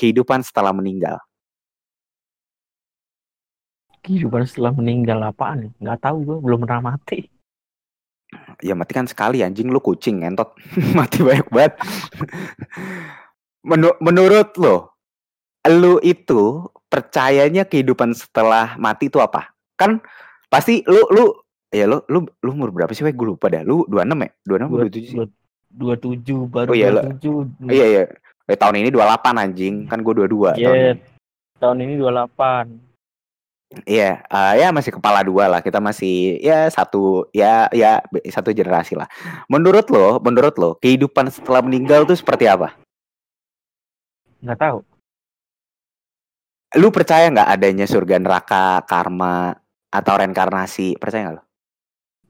kehidupan setelah meninggal? Kehidupan setelah meninggal apaan? Nggak tahu gue, belum pernah mati. Ya mati kan sekali anjing lu kucing entot. mati banyak banget. Menu menurut lo, lu itu percayanya kehidupan setelah mati itu apa? Kan pasti lu lu ya lu lu lu umur berapa sih? Gue lupa dah. Lu 26 ya? 26 27 sih? 27 baru Oh iya, lo- 27. Iya iya. Eh, tahun ini 28 anjing. Kan gue 22 tahun Iya, ini. tahun ini 28. Iya, eh, ya masih kepala dua lah. Kita masih ya satu ya ya satu generasi lah. Menurut lo, menurut lo, kehidupan setelah meninggal tuh seperti apa? Nggak tahu. Lu percaya nggak adanya surga neraka, karma atau reinkarnasi? Percaya nggak lo?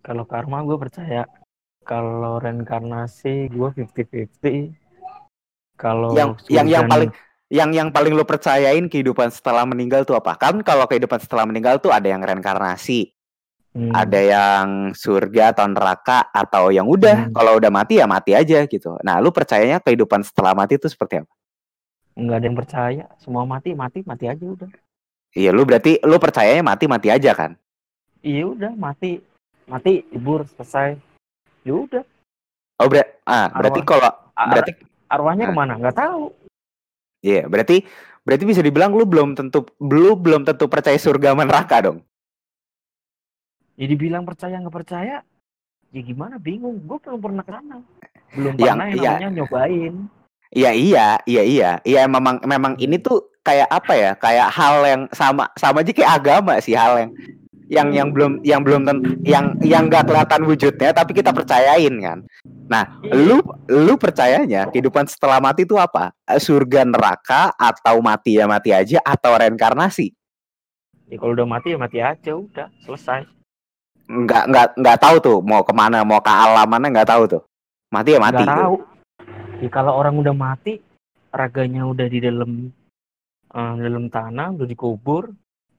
Kalau karma gue percaya. Kalau reinkarnasi gue 50-50. Kalau yang yang yang paling yang yang paling lu percayain kehidupan setelah meninggal tuh apa? Kan kalau kehidupan setelah meninggal tuh ada yang reinkarnasi, Hmm, ada yang surga atau neraka atau yang udah Hmm. kalau udah mati ya mati aja gitu. Nah, lu percayanya kehidupan setelah mati itu seperti apa? nggak ada yang percaya. Semua mati, mati, mati aja udah. Iya, lu berarti lu percayanya mati-mati aja kan? Iya udah mati, mati, libur selesai. Ya udah. Oh, ber ah, berarti kalau Ar- berarti arwahnya Nah. ke mana? Nggak tahu. iya, berarti berarti bisa dibilang lu belum tentu lu belum tentu percaya surga sama neraka dong. Jadi bilang percaya nggak percaya, ya gimana? Bingung. Gue belum pernah kenal. Belum Yang- pernah yang iya. namanya nyobain. Iya, iya, iya, iya. Iya, memang memang ini tuh kayak apa ya? Kayak hal yang sama sama aja kayak agama sih hal yang yang yang belum yang belum ten- yang yang nggak kelihatan wujudnya tapi kita percayain kan. Nah, Iya. lu lu percayanya kehidupan setelah mati itu apa? Eh, Surga neraka atau mati ya mati aja atau reinkarnasi? Ya kalau udah mati ya mati aja udah selesai. Nggak nggak nggak tahu tuh mau ke mana mau ke alam mana nggak tahu tuh. Mati ya mati. Nggak tahu. Ya kalau orang udah mati, raganya udah di dalam eh, dalam tanah, udah dikubur,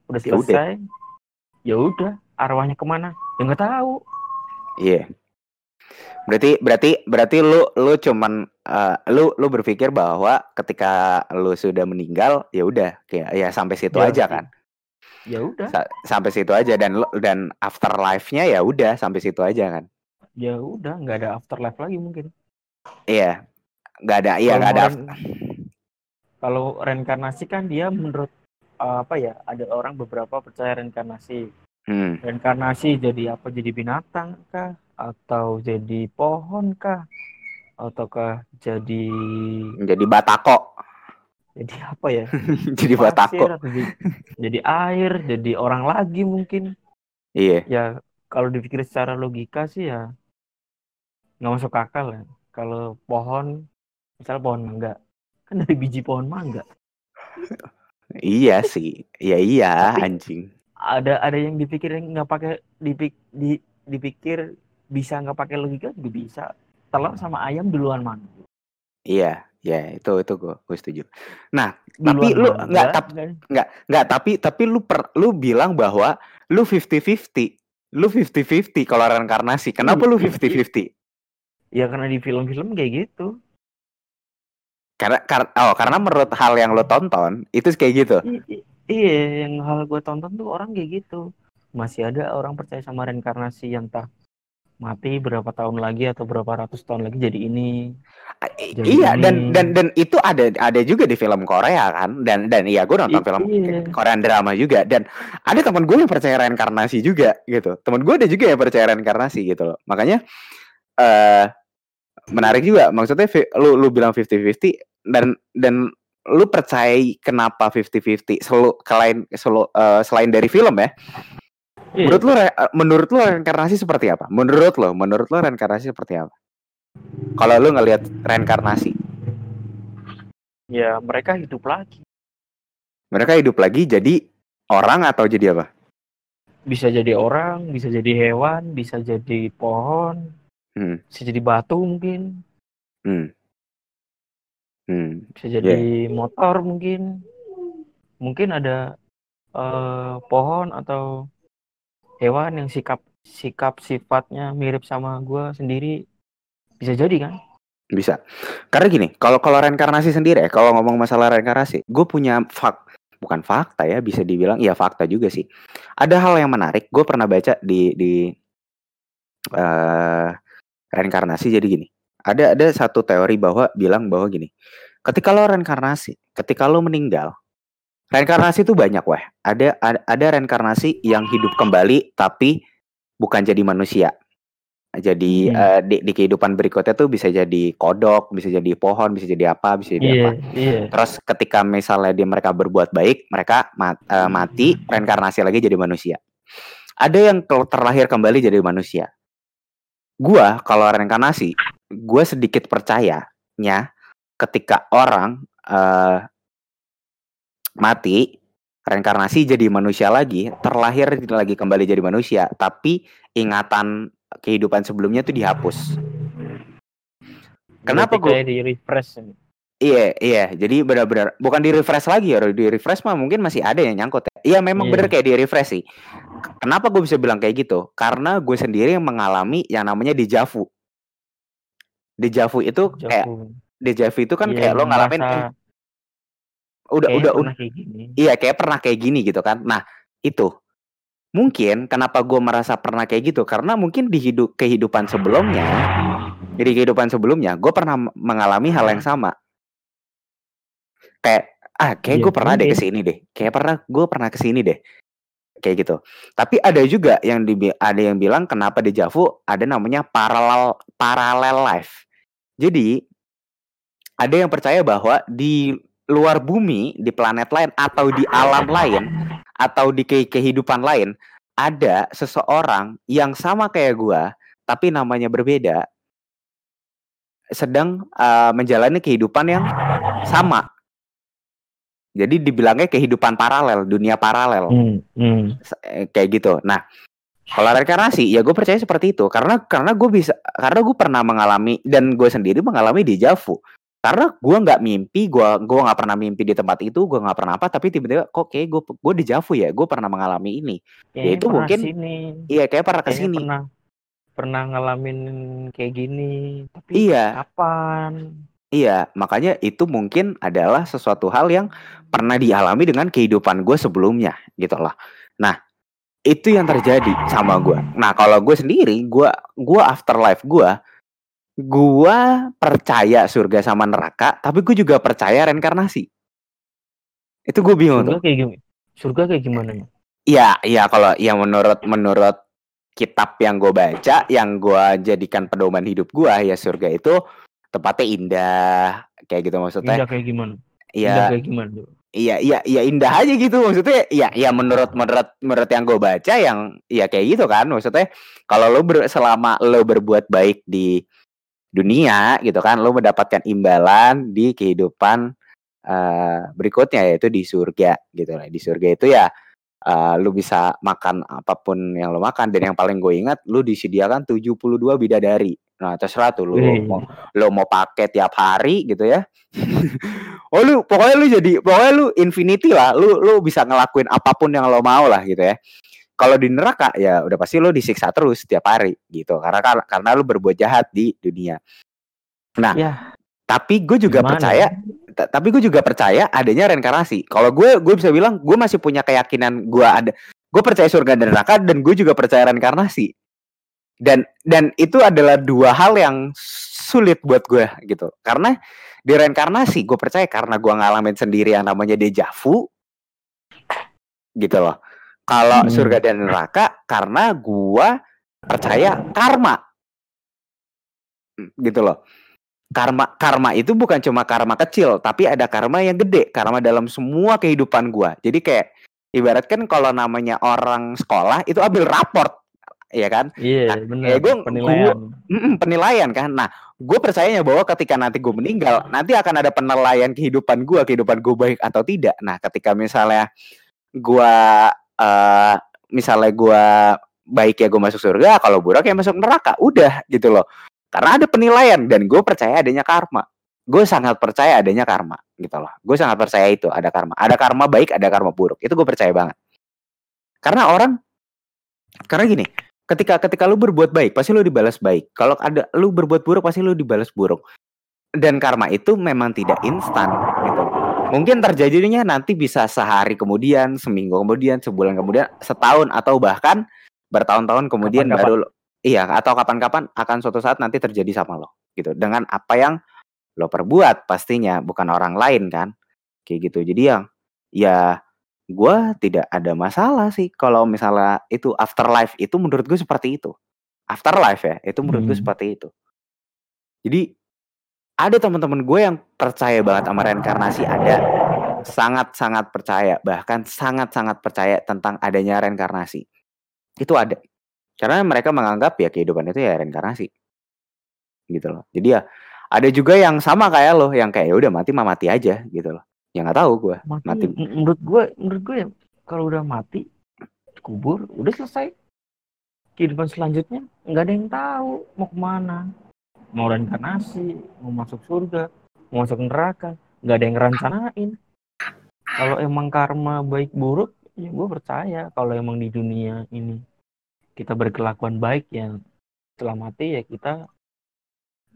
udah Ya udah. Ya udah, arwahnya ke mana? Ya nggak tahu. Iya. Berarti berarti berarti lu lu cuman eh, lu lu berpikir bahwa ketika lu sudah meninggal ya udah kayak ya sampai situ Ya, aja kan. Ya udah, Sa- sampai situ aja dan lu- dan afterlife-nya ya udah sampai situ aja kan. ya udah, nggak ada afterlife lagi mungkin. Iya. nggak ada iya nggak ada Kalau reinkarnasi kan dia menurut apa ya? Ada orang beberapa percaya reinkarnasi. Hmm. Reinkarnasi jadi apa? Jadi binatang kah? Atau jadi pohon kah? Ataukah jadi Jadi batako. jadi apa ya? Jadi Pasir batako. jadi, jadi air, jadi orang lagi mungkin. Iya. Ya kalau dipikir secara logika sih ya nggak masuk akal ya. Kalau pohon, misal pohon mangga, kan dari biji pohon mangga. Iya sih. Iya iya Tapi- anjing. Ada ada yang dipikir nggak pakai dipik, di, dipikir bisa nggak pakai logika juga bisa. Telur sama ayam duluan mana? Iya, iya itu itu gue gue setuju. Nah, Duluan tapi lu nggak tap- kan? Nggak, nggak, tapi tapi lu per, lu bilang bahwa lu 50-50. Lu 50-50 kalau reinkarnasi. Kenapa lu 50-50? Ya karena di film-film kayak gitu. Karena kar, oh, karena menurut hal yang lu tonton itu kayak gitu. I- iya, yang hal gue tonton tuh orang kayak gitu. Masih ada orang percaya sama reinkarnasi yang entah mati berapa tahun lagi atau berapa ratus tahun lagi jadi ini. I- Jadi iya dan ini- dan dan itu ada ada juga di film Korea kan dan dan iya gue nonton I- film iya. Korean drama juga dan ada teman gue yang percaya reinkarnasi juga gitu teman gue ada juga yang percaya reinkarnasi gitu loh makanya eh menarik juga maksudnya lu lu bilang 50-50 dan dan lu percaya kenapa 50-50 selalu selain selalu, eh, selain dari film ya? Iya. menurut lu re- eh, menurut lu reinkarnasi seperti apa? Menurut lo menurut lu reinkarnasi seperti apa? Kalau lu ngelihat reinkarnasi. Ya mereka hidup lagi. mereka hidup lagi jadi orang atau jadi apa? Bisa jadi orang, bisa jadi hewan, bisa jadi pohon, hmm. bisa jadi batu mungkin, hmm hmm bisa jadi motor mungkin. Mungkin ada eh, pohon atau hewan yang sikap sikap sifatnya mirip sama gua sendiri. Bisa jadi kan? Bisa. Karena gini, kalau kalau reinkarnasi sendiri ya, kalau ngomong masalah reinkarnasi, gue punya fak bukan fakta ya, bisa dibilang iya fakta juga sih. Ada hal yang menarik, gue pernah baca di di uh, reinkarnasi jadi gini. Ada ada satu teori bahwa bilang bahwa gini. Ketika lo reinkarnasi, ketika lo meninggal, reinkarnasi itu banyak wah. Ada ada, ada reinkarnasi yang hidup kembali tapi bukan jadi manusia. Jadi hmm. uh, di, di kehidupan berikutnya tuh bisa jadi kodok, bisa jadi pohon, bisa jadi apa, bisa jadi yeah, apa. Yeah. Terus ketika misalnya dia mereka berbuat baik, mereka mat, uh, mati, reinkarnasi lagi jadi manusia. Ada yang terlahir kembali jadi manusia. Gua kalau reinkarnasi, gue sedikit percayanya ketika orang uh, mati, reinkarnasi jadi manusia lagi, terlahir lagi kembali jadi manusia, tapi ingatan kehidupan sebelumnya tuh dihapus. Kenapa gue di refresh? Iya, iya. Jadi benar-benar bukan di refresh lagi ya. Di refresh mah mungkin masih ada yang nyangkut. Ya. Iya, memang yeah. bener kayak di refresh sih. Kenapa gue bisa bilang kayak gitu? Karena gue sendiri yang mengalami yang namanya dejavu. Dejavu itu dejavu. kayak dejavu itu kan yeah, kayak lo ngalamin eh, udah udah udah iya kayak pernah kayak gini gitu kan. Nah, itu Mungkin kenapa gue merasa pernah kayak gitu karena mungkin di hidup kehidupan sebelumnya, di kehidupan sebelumnya gue pernah mengalami hal yang sama. Kayak ah kayak ya, gue pernah deh ke sini deh, kayak pernah gue pernah ke sini deh, kayak gitu. Tapi ada juga yang di, ada yang bilang kenapa di Javu ada namanya paralel paralel life. Jadi ada yang percaya bahwa di luar bumi, di planet lain atau di alam lain atau di ke kehidupan lain ada seseorang yang sama kayak gua tapi namanya berbeda sedang uh, menjalani kehidupan yang sama. Jadi dibilangnya kehidupan paralel, dunia paralel, hmm, hmm. kayak gitu. Nah, kalau reinkarnasi, ya gue percaya seperti itu karena karena gue bisa karena gue pernah mengalami dan gue sendiri mengalami di Javu. Karena gue nggak mimpi, gue gue nggak pernah mimpi di tempat itu, gue nggak pernah apa, tapi tiba-tiba kok kayak gue gue di Javu ya, gue pernah mengalami ini. Ya itu mungkin, sini. iya kayak pernah ke sini. Pernah pernah ngalamin kayak gini, tapi iya. kapan? Iya, makanya itu mungkin adalah sesuatu hal yang pernah dialami dengan kehidupan gue sebelumnya, gitu loh. Nah, itu yang terjadi sama gue. Nah, kalau gue sendiri, gue gue afterlife gue Gua percaya surga sama neraka, tapi gue juga percaya reinkarnasi. Itu gue bingung surga tuh. Kayak gimana? Surga kayak gimana? Iya, iya kalau yang menurut menurut kitab yang gue baca, yang gue jadikan pedoman hidup gue ya surga itu tempatnya indah, kayak gitu maksudnya. Indah kayak gimana? Iya. Indah kayak gimana? Iya, iya, iya indah aja gitu maksudnya. Iya, iya menurut menurut menurut yang gue baca yang ya kayak gitu kan maksudnya. Kalau lo ber, selama lo berbuat baik di dunia gitu kan lo mendapatkan imbalan di kehidupan uh, berikutnya yaitu di surga gitu lah di surga itu ya uh, lu bisa makan apa pun yang lo makan dan yang paling gue ingat lu disediakan 72 bidadari nah terserah tuh lu hmm. mau lo mau pakai tiap hari gitu ya oh lu pokoknya lu jadi pokoknya lu infinity lah lu lu bisa ngelakuin apa pun yang lo mau lah gitu ya kalau di neraka ya udah pasti lo disiksa terus setiap hari gitu karena karena lo berbuat jahat di dunia. Nah, ya. tapi gue juga Gimana? percaya tapi gue juga percaya adanya reinkarnasi. Kalau gue gue bisa bilang gue masih punya keyakinan gue ada gue percaya surga dan neraka dan gue juga percaya reinkarnasi. Dan dan itu adalah dua hal yang sulit buat gue gitu. Karena di reinkarnasi gue percaya karena gue ngalamin sendiri yang namanya dejavu gitu loh kalau hmm. surga dan neraka karena gua percaya karma. Gitu loh. Karma karma itu bukan cuma karma kecil, tapi ada karma yang gede, karma dalam semua kehidupan gua. Jadi kayak ibaratkan kalau namanya orang sekolah itu ambil raport ya kan? Iya, yeah, nah, benar. Ya gua, penilaian. Gua, mm, penilaian kan. Nah, gue percayanya bahwa ketika nanti gue meninggal, nanti akan ada penilaian kehidupan gue, kehidupan gue baik atau tidak. Nah, ketika misalnya gue uh, misalnya gue baik ya gue masuk surga, kalau buruk ya masuk neraka. Udah gitu loh. Karena ada penilaian dan gue percaya adanya karma. Gue sangat percaya adanya karma gitu loh. Gue sangat percaya itu ada karma. Ada karma baik, ada karma buruk. Itu gue percaya banget. Karena orang karena gini, ketika ketika lu berbuat baik pasti lu dibalas baik. Kalau ada lu berbuat buruk pasti lu dibalas buruk. dan karma itu memang tidak instan gitu. Mungkin terjadinya nanti bisa sehari kemudian, seminggu kemudian, sebulan kemudian, setahun atau bahkan bertahun-tahun kemudian Kapan-kapan. baru iya atau kapan-kapan akan suatu saat nanti terjadi sama lo gitu. Dengan apa yang lo perbuat pastinya bukan orang lain kan. Kayak gitu. Jadi yang ya gua tidak ada masalah sih. Kalau misalnya itu afterlife itu menurut gue seperti itu. Afterlife ya, itu menurut gue Hmm. seperti itu. Jadi ada teman-teman gue yang percaya banget sama reinkarnasi ada. Sangat-sangat percaya bahkan sangat-sangat percaya tentang adanya reinkarnasi. Itu ada. Karena mereka menganggap ya kehidupan itu ya reinkarnasi. Gitu loh. Jadi ya ada juga yang sama kayak lo yang kayak ya udah mati mah mati aja gitu loh ya nggak tahu gue mati, mati. Menurut gue menurut gue ya kalau udah mati kubur udah selesai. Kehidupan selanjutnya nggak ada yang tahu mau ke mana. Mau reinkarnasi mau masuk surga mau masuk neraka nggak ada yang rencanain kalau emang karma baik buruk ya gue percaya kalau emang di dunia ini kita berkelakuan baik ya setelah mati ya kita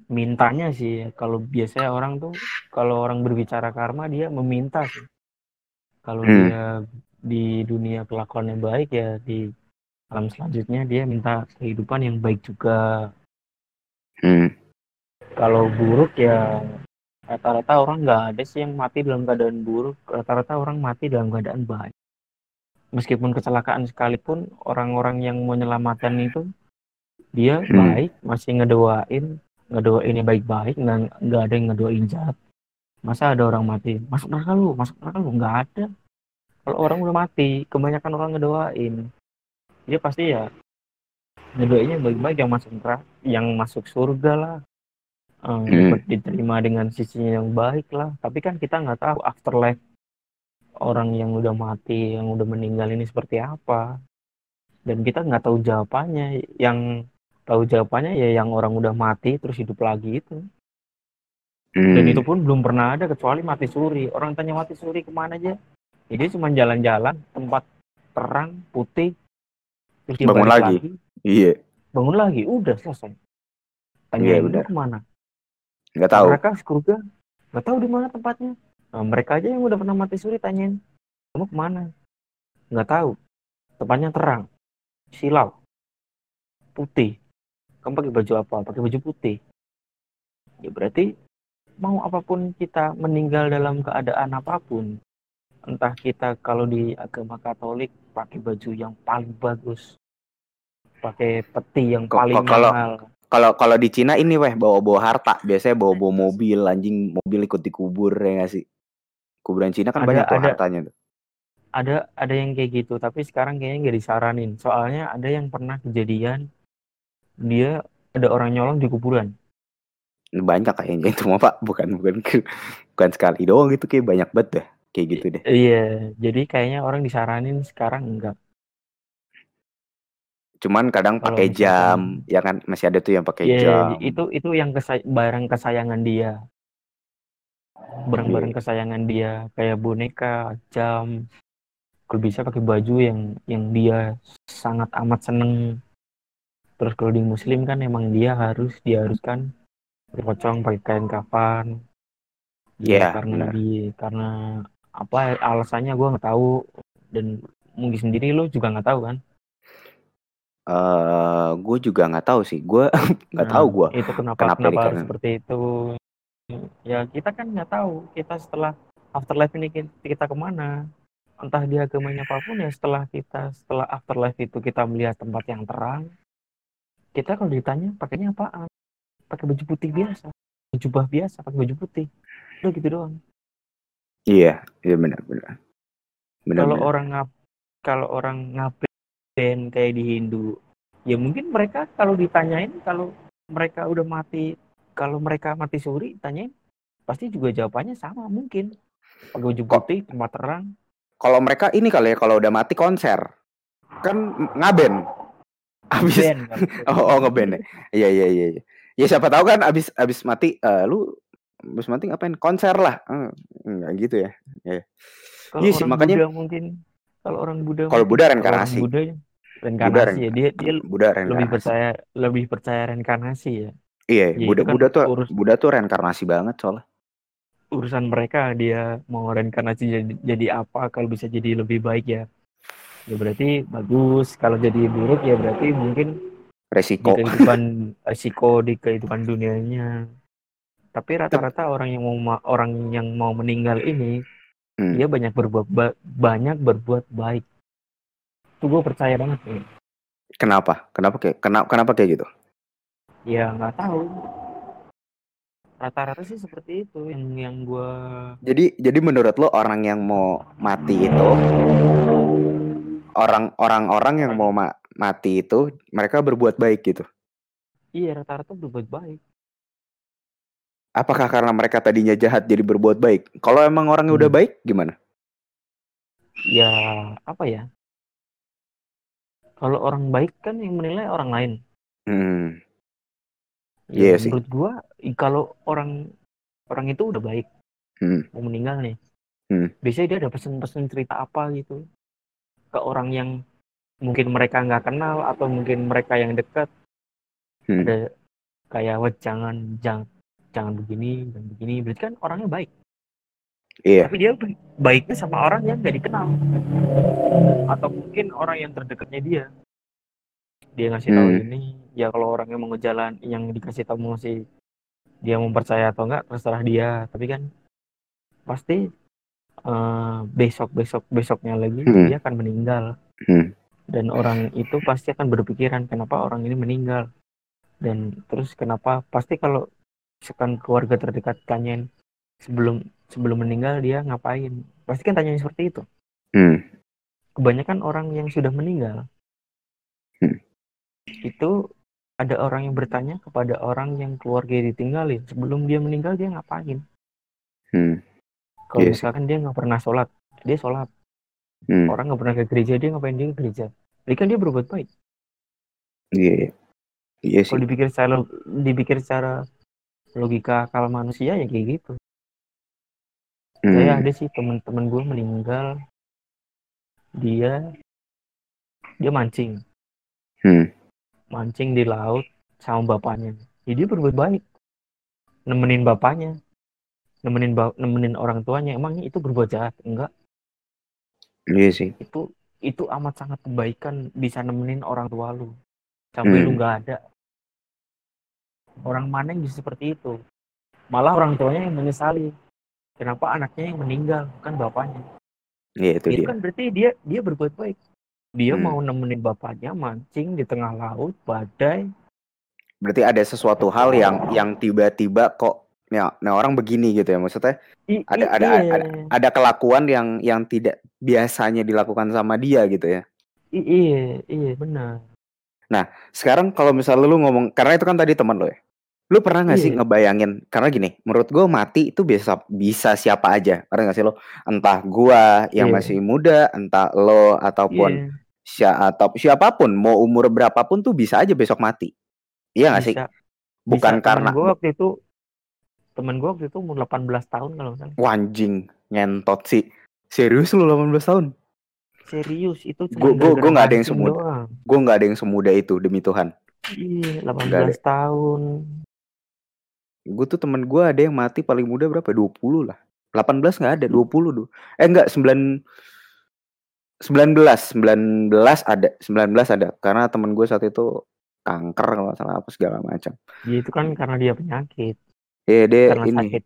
mintanya sih kalau biasanya orang tuh kalau orang berbicara karma dia meminta sih kalau Hmm. dia di dunia kelakuannya baik ya di alam selanjutnya dia minta kehidupan yang baik juga Hmm. kalau buruk ya rata-rata orang nggak ada sih yang mati dalam keadaan buruk rata-rata orang mati dalam keadaan baik meskipun kecelakaan sekalipun orang-orang yang menyelamatkan itu dia Hmm. baik masih ngedoain ngedoain yang baik-baik nggak nggak ada yang ngedoain jahat. Masa ada orang mati? Masuk neraka lu masuk neraka lu nggak ada. Kalau orang udah mati kebanyakan orang ngedoain. Dia pasti ya ngedoainnya baik-baik yang masuk neraka yang masuk surga lah. Eh, Hmm. diterima dengan sisinya yang baik lah. Tapi kan kita nggak tahu afterlife orang yang udah mati yang udah meninggal ini seperti apa. Dan kita nggak tahu jawabannya. Yang tahu jawabannya ya yang orang udah mati terus hidup lagi itu. Dan Hmm. itu pun belum pernah ada kecuali mati suri. Orang tanya mati suri ke mana aja? Ya dia cuma jalan-jalan tempat terang putih. Terus Bangun lagi. lagi. Iya. Bangun lagi udah selesai. Tanya Iya, benar. ke mana? Nggak tahu. Mereka surga nggak tahu di mana tempatnya. Nah, mereka aja yang udah pernah mati suri tanyain kamu ke mana? Nggak tahu. Tempatnya terang silau putih kamu pakai baju apa? Pakai baju putih. Ya berarti mau apa pun kita meninggal dalam keadaan apa pun entah kita kalau di agama Katolik pakai baju yang paling bagus pakai peti yang paling kalau- mahal. kalau kalau di Cina ini weh bawa bawa harta. Biasanya bawa bawa mobil anjing mobil ikut dikubur ya nggak sih? Kuburan Cina kan Ada- banyak tuh ada. hartanya tuh. ada ada yang kayak gitu tapi sekarang kayaknya nggak disaranin. Soalnya ada yang pernah kejadian dia ada orang nyolong di kuburan. Banyak kayaknya itu mah pak. Bukan bukan bukan sekali doang gitu kayak banyak banget deh kayak gitu deh. Iya jadi kayaknya orang disaranin sekarang enggak. Cuman kadang pakai misalkan- jam ya kan? Masih ada tuh yang pakai ya jam. itu itu yang kesay- barang kesayangan dia. Barang-barang Iya. kesayangan dia kayak boneka jam. Kalau bisa pakai baju yang yang dia sangat amat seneng terus kalau di muslim kan emang dia harus diharuskan pocong pakai kain kafan. Iya, Ya, karena benar. di karena apa alasannya gua nggak tahu. Dan mungkin sendiri lo juga nggak tahu kan? Eh gue juga nggak tahu sih. Gue nggak Nah, tahu gue itu kenapa kenapa kenapa, dikarenain. seperti itu? Ya kita kan nggak tahu. Kita setelah afterlife ini kita, ke mana? Entah di agamanya apa pun ya setelah kita setelah afterlife itu kita melihat tempat yang terang kita kalau ditanya pakainya apaan? Pakai baju putih biasa. Jubah biasa pakai baju putih. Udah gitu doang. Iya iya benar benar. Benar kalau benar. orang ngap kalau orang ngapain kayak di Hindu ya mungkin mereka kalau ditanyain kalau mereka udah mati kalau mereka mati suri tanyain pasti juga jawabannya sama mungkin. Pakai baju putih tempat terang. Kalau mereka ini kali ya kalau udah mati konser kan ngaben abis kan. oh, oh ngeband ya iya iya iya iya. ya siapa tahu kan abis abis mati eh, lu abis mati ngapain konser lah Eh, enggak gitu ya kalau Iya sih, makanya- Buddha mungkin kalau orang Buddha Kalau Buddha reinkarnasi. Buddha reinkarnasi ya dia dia Buddha lebih reinkarnasi. percaya lebih percaya reinkarnasi ya Iya, Ya, Buddha kan Buddha tuh urus- Buddha tuh reinkarnasi banget soalnya. urusan mereka dia mau reinkarnasi jadi, jadi apa kalau bisa jadi lebih baik ya ya berarti bagus kalau jadi buruk ya berarti mungkin di Resiko. kehidupan resiko di kehidupan dunianya tapi rata-rata orang yang mau ma- orang yang mau meninggal ini Hmm. dia banyak berbuat ba- banyak berbuat baik itu gue percaya banget nih Kenapa? Kenapa kayak kenapa kenapa kayak gitu? ya nggak tahu rata-rata sih seperti itu yang yang gue Jadi jadi menurut lo orang yang mau mati itu orang-orang yang mau ma- mati itu mereka berbuat baik gitu. iya rata-rata berbuat baik Apakah karena mereka tadinya jahat jadi berbuat baik? Kalau emang orangnya udah Hmm. baik gimana? ya apa ya kalau orang baik kan yang menilai orang lain Hmm. ya Iya sih. menurut gua kalau orang orang itu udah baik Hmm. mau meninggal nih Hmm. biasanya dia ada pesan-pesan cerita apa gitu ke orang yang mungkin mereka nggak kenal atau mungkin mereka yang dekat Hmm. ada kayak wah jangan jangan jangan begini dan begini berarti kan orangnya baik Iya. tapi dia baik- baiknya sama orang yang gak dikenal atau mungkin orang yang terdekatnya dia dia ngasih tahu Hmm. ini ya kalau orang yang mau ngejalan yang dikasih tahu masih dia mau percaya atau enggak terserah dia tapi kan pasti eh, besok besok besoknya lagi Hmm. dia akan meninggal Hmm. dan orang itu pasti akan berpikiran kenapa orang ini meninggal dan terus kenapa pasti kalau misalkan keluarga terdekat tanyain sebelum sebelum meninggal dia ngapain pasti kan tanya seperti itu Hmm. kebanyakan orang yang sudah meninggal Hmm. itu ada orang yang bertanya kepada orang yang keluarga ditinggalin sebelum dia meninggal dia ngapain Hmm. Kalau Iya sih. misalkan dia nggak pernah sholat dia sholat Hmm. orang nggak pernah ke gereja dia ngapain dia ke gereja jadi kan dia berbuat baik Iya. iya. Iya sih. kalau dipikir secara dipikir secara logika akal manusia ya kayak gitu Hmm. saya ada sih teman-teman gue meninggal dia dia mancing Hmm. mancing di laut sama bapaknya jadi dia berbuat baik nemenin bapaknya nemenin nemenin orang tuanya emangnya itu berbuat jahat? Enggak. Iya sih. itu itu amat sangat kebaikan bisa nemenin orang tua lu. Sampai lu Hmm. nggak ada. Orang mana yang bisa seperti itu? Malah orang tuanya yang menyesali. Kenapa anaknya yang meninggal bukan bapaknya? Iya itu itu dia. kan berarti dia dia berbuat baik. Dia Hmm. mau nemenin bapaknya mancing di tengah laut badai. Berarti ada sesuatu hal yang yang tiba-tiba kok ya, nah orang begini gitu ya maksudnya I- Ada- i- ada- iya. ada kelakuan yang yang tidak biasanya dilakukan sama dia gitu ya. I- iya iya benar Sekarang kalau misalnya lu ngomong karena itu kan tadi teman lo ya. Lu pernah nggak sih Iya. ngebayangin karena gini, menurut gue mati itu bisa bisa siapa aja. Pernah nggak sih lo? Entah gua yang Iya. masih muda, entah lo ataupun Iya, atau siapa pun mau umur berapapun tuh bisa aja besok mati. Iya nggak sih? bisa Bukan karena gue waktu itu temen gue waktu itu umur 18 tahun kalau salah wanjing ngentot sih. Serius lu 18 tahun? serius itu Gua- cuma gua- nggak ada yang doang. Gue nggak ada yang semuda itu demi Tuhan. iya Nggak ada. 18 tahun Gue tuh temen gue ada yang mati paling muda berapa? 20 lah. 18 nggak ada, 20 tuh. Eh enggak, 9 19 19 ada 19 ada karena temen gue saat itu kanker kalau salah apa segala macam. ya itu kan karena dia penyakit Iya dia karena ini. sakit.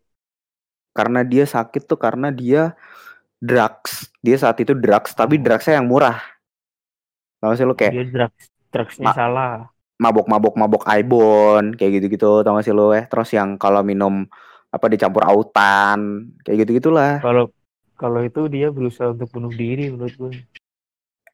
Karena dia sakit tuh karena dia drugs. Dia saat itu drugs tapi Oh. drugsnya yang murah. Tahu sih lu kayak dia drugs drugsnya Ma- salah mabok-mabok mabok Ibon kayak gitu-gitu. Tau gak sih lo eh? Terus yang kalau minum apa dicampur autan kayak gitu-gitulah. Kalau kalau itu dia berusaha untuk bunuh diri menurut gue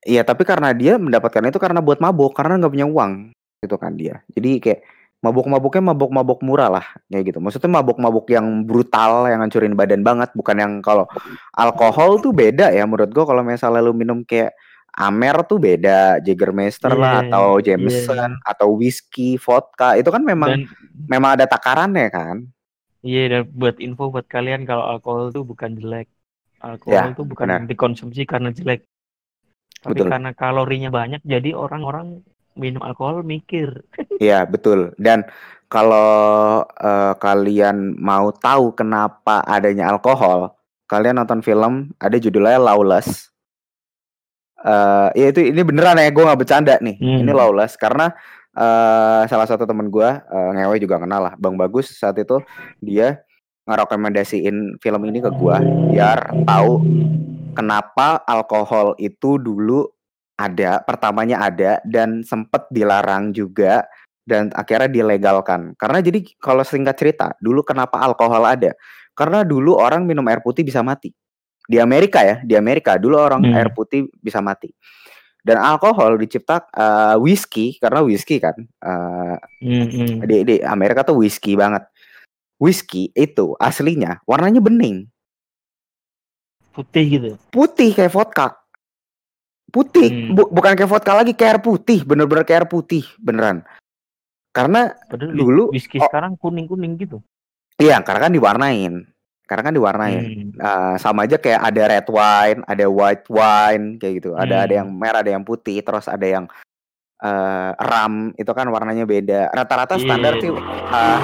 iya tapi karena dia mendapatkan itu karena buat mabok karena nggak punya uang. Gitu kan dia. Jadi kayak mabok-maboknya mabok-mabok murah lah kayak gitu maksudnya mabok-mabok yang brutal yang ngancurin badan banget bukan yang kalau alkohol tuh beda ya menurut gua kalau misalnya lu minum kayak Amer tuh beda, Jägermeister lah Iya, atau iya. Jameson atau whisky, vodka itu kan memang dan memang ada takarannya kan. iya dan buat info buat kalian kalau alkohol itu bukan jelek alkohol itu bukan benar. dikonsumsi karena jelek tapi Betul. karena kalorinya banyak jadi orang-orang minum alkohol mikir. Iya, betul. Dan kalau uh, kalian mau tahu kenapa adanya alkohol, kalian nonton film ada judulnya Lawless. Uh, ya itu ini beneran ya, gue nggak bercanda nih. Hmm. Ini Lawless karena uh, salah satu temen gue, uh, ngewe juga kenal lah, Bang Bagus saat itu dia ngerekomendasiin film ini ke gue biar tahu kenapa alkohol itu dulu ada, pertamanya ada dan sempet dilarang juga dan akhirnya dilegalkan. Karena jadi kalau singkat cerita, dulu kenapa alkohol ada? Karena dulu orang minum air putih bisa mati. Di Amerika ya, di Amerika dulu orang hmm. air putih bisa mati. Dan alkohol dicipta uh, whisky karena whisky kan uh, hmm, hmm. di di Amerika tuh whisky banget. Whisky itu aslinya warnanya bening. Putih gitu. Putih kayak vodka putih. Hmm. Bu, bukan kayak vodka lagi kayak air putih. Bener-bener kayak air putih beneran. Karena Padahal dulu whisky oh, sekarang kuning kuning gitu. Iya karena kan diwarnain. Karena kan diwarnain. Hmm. uh, sama aja kayak ada red wine ada white wine kayak gitu. Hmm. ada ada yang merah ada yang putih terus ada yang uh, ram itu kan warnanya beda. Rata-rata yeah. standar sih uh,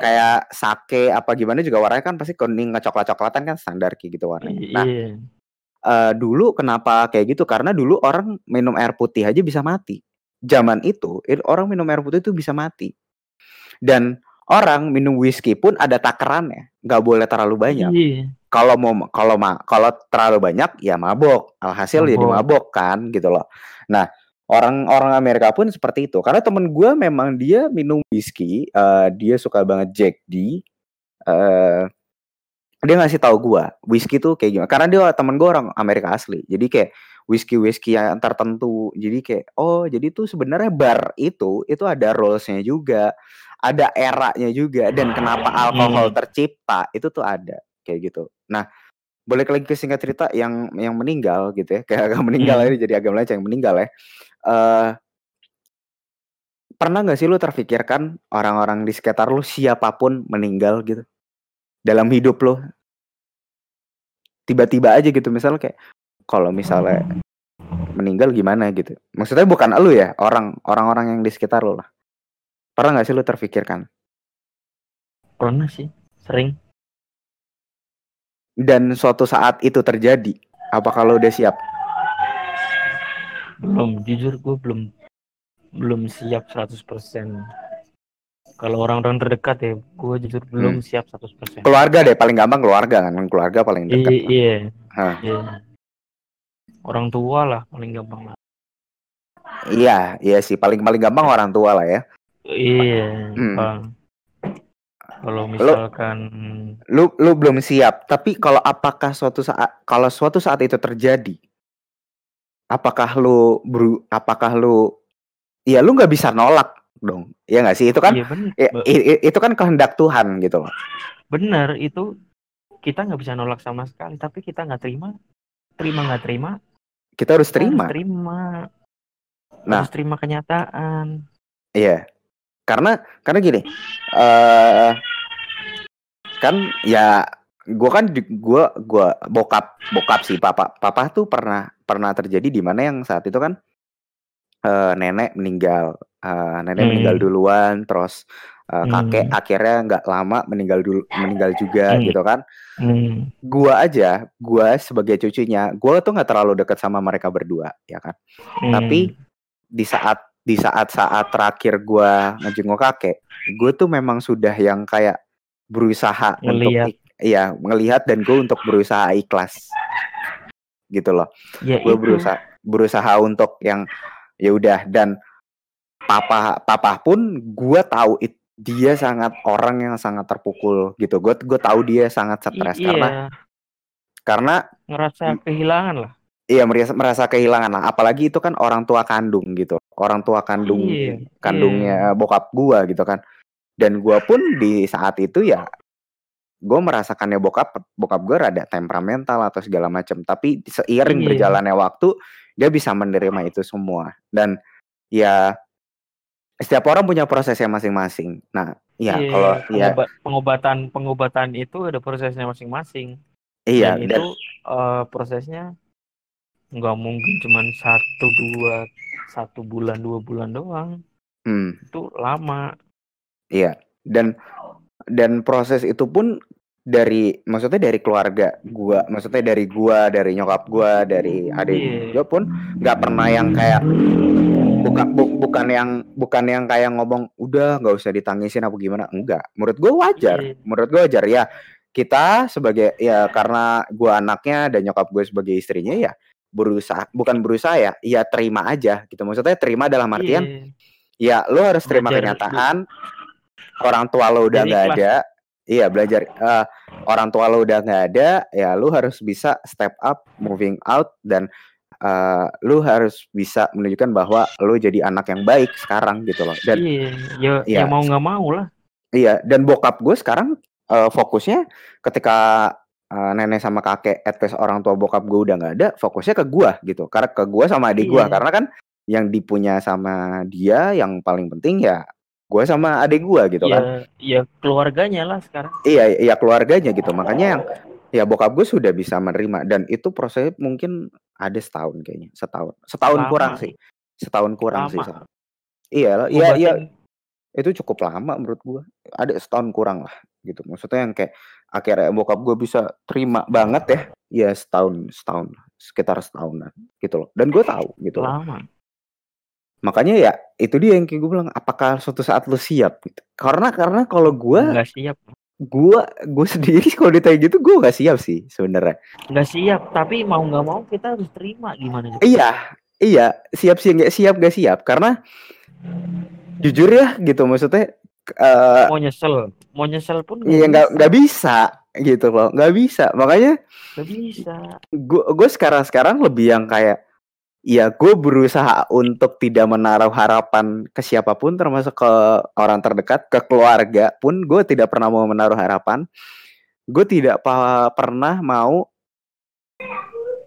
kayak sake apa gimana juga warnanya kan pasti kuning coklat coklatan kan standar kayak gitu warnanya. Nah yeah uh, dulu kenapa kayak gitu, karena dulu orang minum air putih aja bisa mati. Zaman itu, orang minum air putih itu bisa mati. Dan orang minum whisky pun ada takarannya, nggak boleh terlalu banyak. Iya. Kalau mau kalau ma kalau terlalu banyak ya mabok, alhasil mabok. jadi mabok kan gitu loh. Nah, orang-orang Amerika pun seperti itu. Karena temen gue memang dia minum whisky, uh, dia suka banget Jack D, uh, dia ngasih tahu gua whisky tuh kayak gimana? Karena dia temen gua orang Amerika asli. Jadi kayak whisky whisky yang tertentu. Jadi kayak oh jadi tuh sebenarnya bar itu itu ada rulesnya juga ada eranya juga dan kenapa alkohol hmm. tercipta itu tuh ada kayak gitu. Nah balik lagi ke singkat cerita yang yang meninggal gitu ya kayak agak meninggal hmm. ini jadi agak melenceng yang meninggal ya. Uh, pernah nggak sih lu terfikirkan orang-orang di sekitar lu siapa pun meninggal gitu dalam hidup lo. Tiba-tiba aja gitu misalnya kayak kalau misalnya meninggal gimana gitu. Maksudnya bukan lu ya orang orang-orang yang di sekitar lo lah. Pernah nggak sih lu terfikirkan? Pernah sih sering. Dan suatu saat itu terjadi apa kalau udah siap? Belum jujur gue belum belum siap 100% kalau orang-orang terdekat ya, gue jujur belum hmm. siap 100%. Keluarga deh, paling gampang keluarga kan, keluarga paling dekat. I iya. iya. Orang tua lah paling gampang lah. Iya, iya sih paling paling gampang orang tua lah ya. Iya. Hmm. Kalau misalkan lu, lu lu belum siap, tapi kalau apakah suatu saat kalau suatu saat itu terjadi, apakah lu bro, apakah lu ya lu nggak bisa nolak dong. Iya nggak sih? Itu kan iya, ya, itu kan kehendak Tuhan gitu loh. Bener, itu kita nggak bisa nolak sama sekali, tapi kita nggak terima, terima nggak terima. Kita harus terima. Harus terima. Nah, harus terima kenyataan. Iya. Karena karena gini, uh, kan ya gue kan gue gue bokap bokap sih papa papa tuh pernah pernah terjadi di mana yang saat itu kan uh, nenek meninggal uh, nenek hmm. meninggal duluan terus uh, kakek hmm. akhirnya nggak lama meninggal dulu meninggal juga hmm. gitu kan hmm. gua aja gua sebagai cucunya gua tuh nggak terlalu dekat sama mereka berdua ya kan hmm. tapi di saat di saat-saat terakhir gua ngejenguk kakek gue tuh memang sudah yang kayak berusaha ngelihat. untuk iya ngelihat dan gue untuk berusaha ikhlas gitu loh ya, gue berusaha berusaha untuk yang ya udah dan papa papa pun gue tahu it, dia sangat orang yang sangat terpukul gitu gue gue tahu dia sangat stres iya. karena karena ngerasa kehilangan lah iya merasa merasa kehilangan lah apalagi itu kan orang tua kandung gitu orang tua kandung iya, kandungnya iya. bokap gue gitu kan dan gue pun di saat itu ya gue merasakannya bokap bokap gue rada temperamental atau segala macam tapi seiring iya. berjalannya waktu dia bisa menerima itu semua dan ya setiap orang punya prosesnya masing-masing. Nah, ya iya, kalau ya pengobatan pengobatan itu ada prosesnya masing-masing. Iya, dan, dan itu uh, prosesnya nggak mungkin cuman satu dua satu bulan dua bulan doang Hmm, itu lama iya. Dan dan proses itu pun dari maksudnya dari keluarga gua, maksudnya dari gua, dari nyokap gua, dari adik Iya. gua pun nggak pernah yang kayak bukan bu- bukan yang bukan yang kayak ngomong udah nggak usah ditangisin apa gimana. Enggak menurut gua wajar. Iya. menurut gua wajar. Ya kita sebagai ya karena gua anaknya dan nyokap gue sebagai istrinya ya berusaha bukan berusaha ya ya terima aja gitu. Maksudnya terima dalam artian Iya. ya lo harus terima Belajar kenyataan orang tua lo udah nggak ada iya belajar eh, orang tua lo udah nggak ada ya lo harus bisa step up moving out dan eh, lo harus bisa menunjukkan bahwa lo jadi anak yang baik sekarang gitu loh dan iya ya, Iya. ya mau nggak mau lah iya dan bokap gue sekarang eh, fokusnya ketika eh, nenek sama kakek at least orang tua bokap gue udah nggak ada fokusnya ke gue gitu karena ke gue sama adik gue Iya. karena kan yang dipunya sama dia yang paling penting ya gue sama adik gue gitu ya kan. ya keluarganya lah sekarang. Iya iya keluarganya gitu. Makanya yang ya bokap gue sudah bisa menerima. Dan itu prosesnya mungkin ada setahun kayaknya. Setahun setahun Lama kurang sih. sih. Setahun kurang sih Lama. setahun. iya iya iya Ngobatin- itu cukup lama menurut gue ada setahun kurang lah gitu. Maksudnya yang kayak akhirnya bokap gue bisa terima banget ya. Ya setahun setahun sekitar setahunan gitu loh. Dan gue tahu gitu loh. lama makanya ya itu dia yang kayak gue bilang apakah suatu saat lu siap? Gitu. karena karena kalau gue nggak siap. gue gue sendiri kalau ditanya gitu gue nggak siap sih sebenarnya. Nggak siap tapi mau nggak mau kita harus terima gimana juga. iya iya. Siap sih nggak siap nggak siap. Karena jujur ya gitu. Maksudnya eh mau nyesel mau nyesel pun Iya nggak nggak bisa gitu loh. Nggak bisa. Makanya nggak bisa. gue gue sekarang sekarang lebih yang kayak ya gue berusaha untuk tidak menaruh harapan ke siapa pun termasuk ke orang terdekat ke keluarga pun gue tidak pernah mau menaruh harapan. Gue tidak pa- pernah mau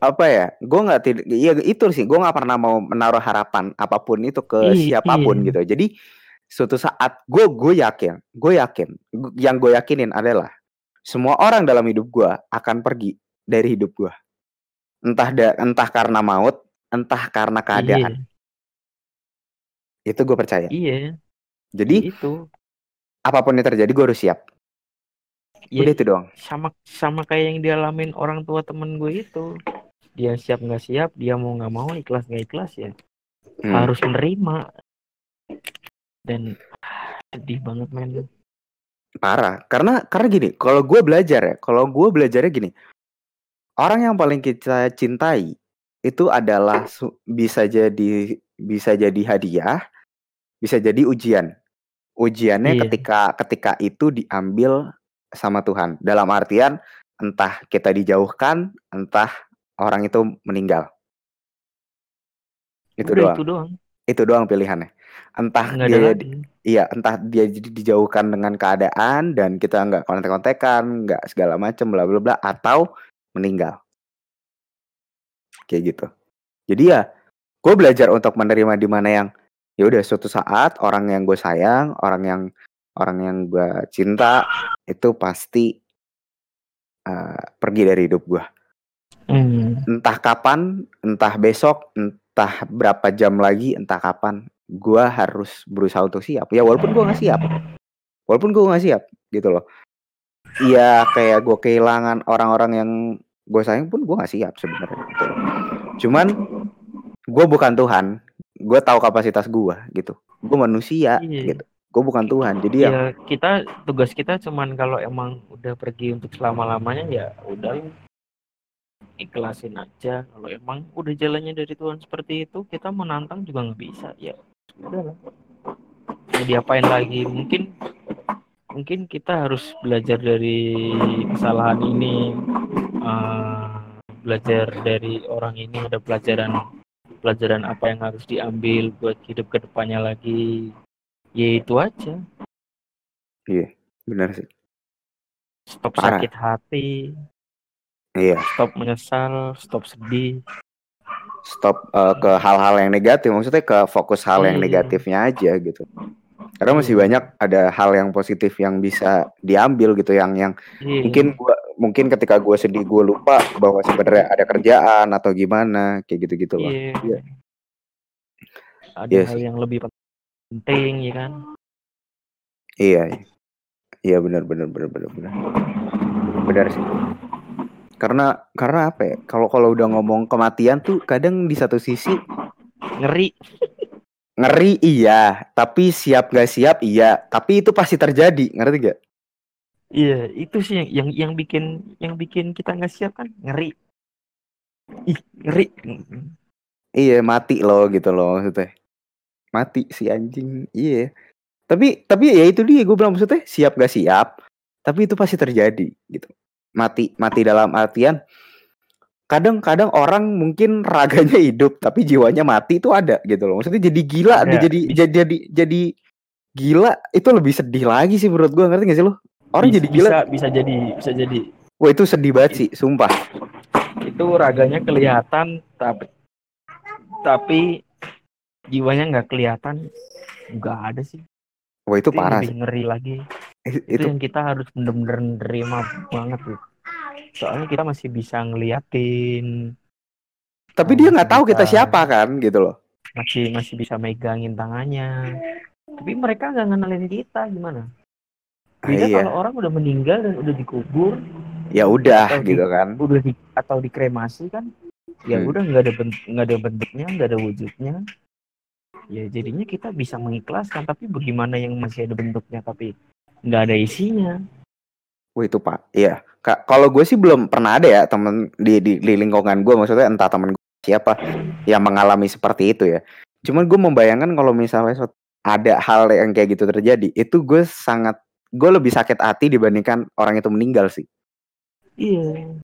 apa ya gue nggak tidak iya itu sih gue nggak pernah mau menaruh harapan apa pun itu ke Iya, siapa pun iya. gitu. Jadi suatu saat gue gue yakin gue yakin yang gue yakinin adalah semua orang dalam hidup gue akan pergi dari hidup gue entah da- entah karena maut entah karena keadaan. Itu gue percaya. Iya, iya jadi itu. apa pun yang terjadi gue harus siap. Ya, udah itu doang. Sama sama kayak yang dialamin orang tua temen gue itu. Dia siap nggak siap dia mau nggak mau ikhlas nggak ikhlas ya Hmm. harus menerima. Dan sedih banget men. Parah. Karena karena gini kalau gue belajar ya kalau gue belajarnya gini. Orang yang paling kita cintai itu adalah bisa jadi bisa jadi hadiah bisa jadi ujian. Ujiannya Iya. ketika ketika itu diambil sama Tuhan. Dalam artian entah kita dijauhkan entah orang itu meninggal. Itu Udah doang. itu doang. Itu doang pilihannya. Entah nggak ada dia lagi. Iya, entah dia jadi dijauhkan dengan keadaan dan kita nggak kontek-kontekan, nggak segala macem, bla bla bla, atau meninggal. Kayak gitu. Jadi ya, gue belajar untuk menerima di mana yang ya udah suatu saat orang yang gue sayang, orang yang orang yang gue cinta itu pasti eh, pergi dari hidup gue. Hmm, Entah kapan, entah besok, entah berapa jam lagi, entah kapan, gue harus berusaha untuk siap. Ya walaupun gue nggak siap, walaupun gue nggak siap, gitu loh. Iya kayak gue kehilangan orang-orang yang gue sayang pun gue nggak siap sebenarnya. Gitu loh. Cuman gue bukan Tuhan, gue tahu kapasitas gue gitu. Gue manusia, Iya. gitu. Gue bukan Tuhan, jadi ya ya kita tugas kita cuman kalau emang udah pergi untuk selama lamanya ya udah ikhlasin aja kalau emang udah jalannya dari Tuhan seperti itu kita menantang juga nggak bisa ya udah lah mau diapain lagi mungkin mungkin kita harus belajar dari kesalahan ini eh, belajar dari orang ini ada pelajaran pelajaran apa yang harus diambil buat hidup ke depannya lagi ya itu aja benar sih. stop Parah. sakit hati Iya, stop menyesal stop sedih stop eh, ke hal-hal yang negatif. Maksudnya ke fokus hal yang Iya. negatifnya aja gitu. Karena masih Iya. banyak ada hal yang positif yang bisa diambil gitu, yang yang Iya. mungkin gua mungkin ketika gue sedih gue lupa bahwa sebenarnya ada kerjaan atau gimana kayak gitu-gitu loh. Iya. Iya. Ada Iya hal yang lebih penting ya kan. Iya. Iya benar benar benar benar benar. Benar sih. Karena karena apa ya? Kalau kalau udah ngomong kematian tuh kadang di satu sisi Ngeri. ngeri iya, tapi siap gak siap iya, tapi itu pasti terjadi, ngerti gak? Iya, itu sih yang yang, yang bikin yang bikin kita nggak siap kan ngeri. Ih, ngeri. Iya mati loh gitu loh maksudnya. Mati si anjing. Iya. Tapi tapi ya itu dia gue bilang maksudnya siap gak siap. Tapi itu pasti terjadi gitu. Mati mati dalam artian kadang-kadang orang mungkin raganya hidup tapi jiwanya mati itu ada gitu loh. Maksudnya jadi gila, bisa. jadi jadi jadi gila itu lebih sedih lagi sih menurut gue ngerti gak sih lo? Orang Bisa- jadi gila. bisa bisa jadi bisa jadi Wah itu sedih banget sih, sumpah. itu raganya kelihatan tapi tapi jiwanya nggak kelihatan nggak ada sih Wah itu itu parah lebih sih. ngeri lagi Itu, itu, yang kita harus bener-bener nerima banget tuh soalnya kita masih bisa ngeliatin tapi Oh, dia nggak tahu kita siapa kan gitu loh. masih masih bisa megangin tangannya tapi mereka nggak ngenalin kita gimana beda Iya. kalau orang udah meninggal dan udah dikubur Ya udah Atau di- gitu kan. udah di, atau dikremasi kan ya Hmm. udah nggak ada bentuk nggak ada bentuknya nggak ada wujudnya ya jadinya kita bisa mengikhlaskan tapi bagaimana yang masih ada bentuknya tapi nggak ada isinya Wah itu pak, iya. Kak, kalau gue sih belum pernah ada ya temen di, di, di lingkungan gue, maksudnya entah temen gue siapa yang mengalami seperti itu ya. Cuman gue membayangkan kalau misalnya ada hal yang kayak gitu terjadi, itu gue sangat, gue lebih sakit hati dibandingkan orang itu meninggal sih. iya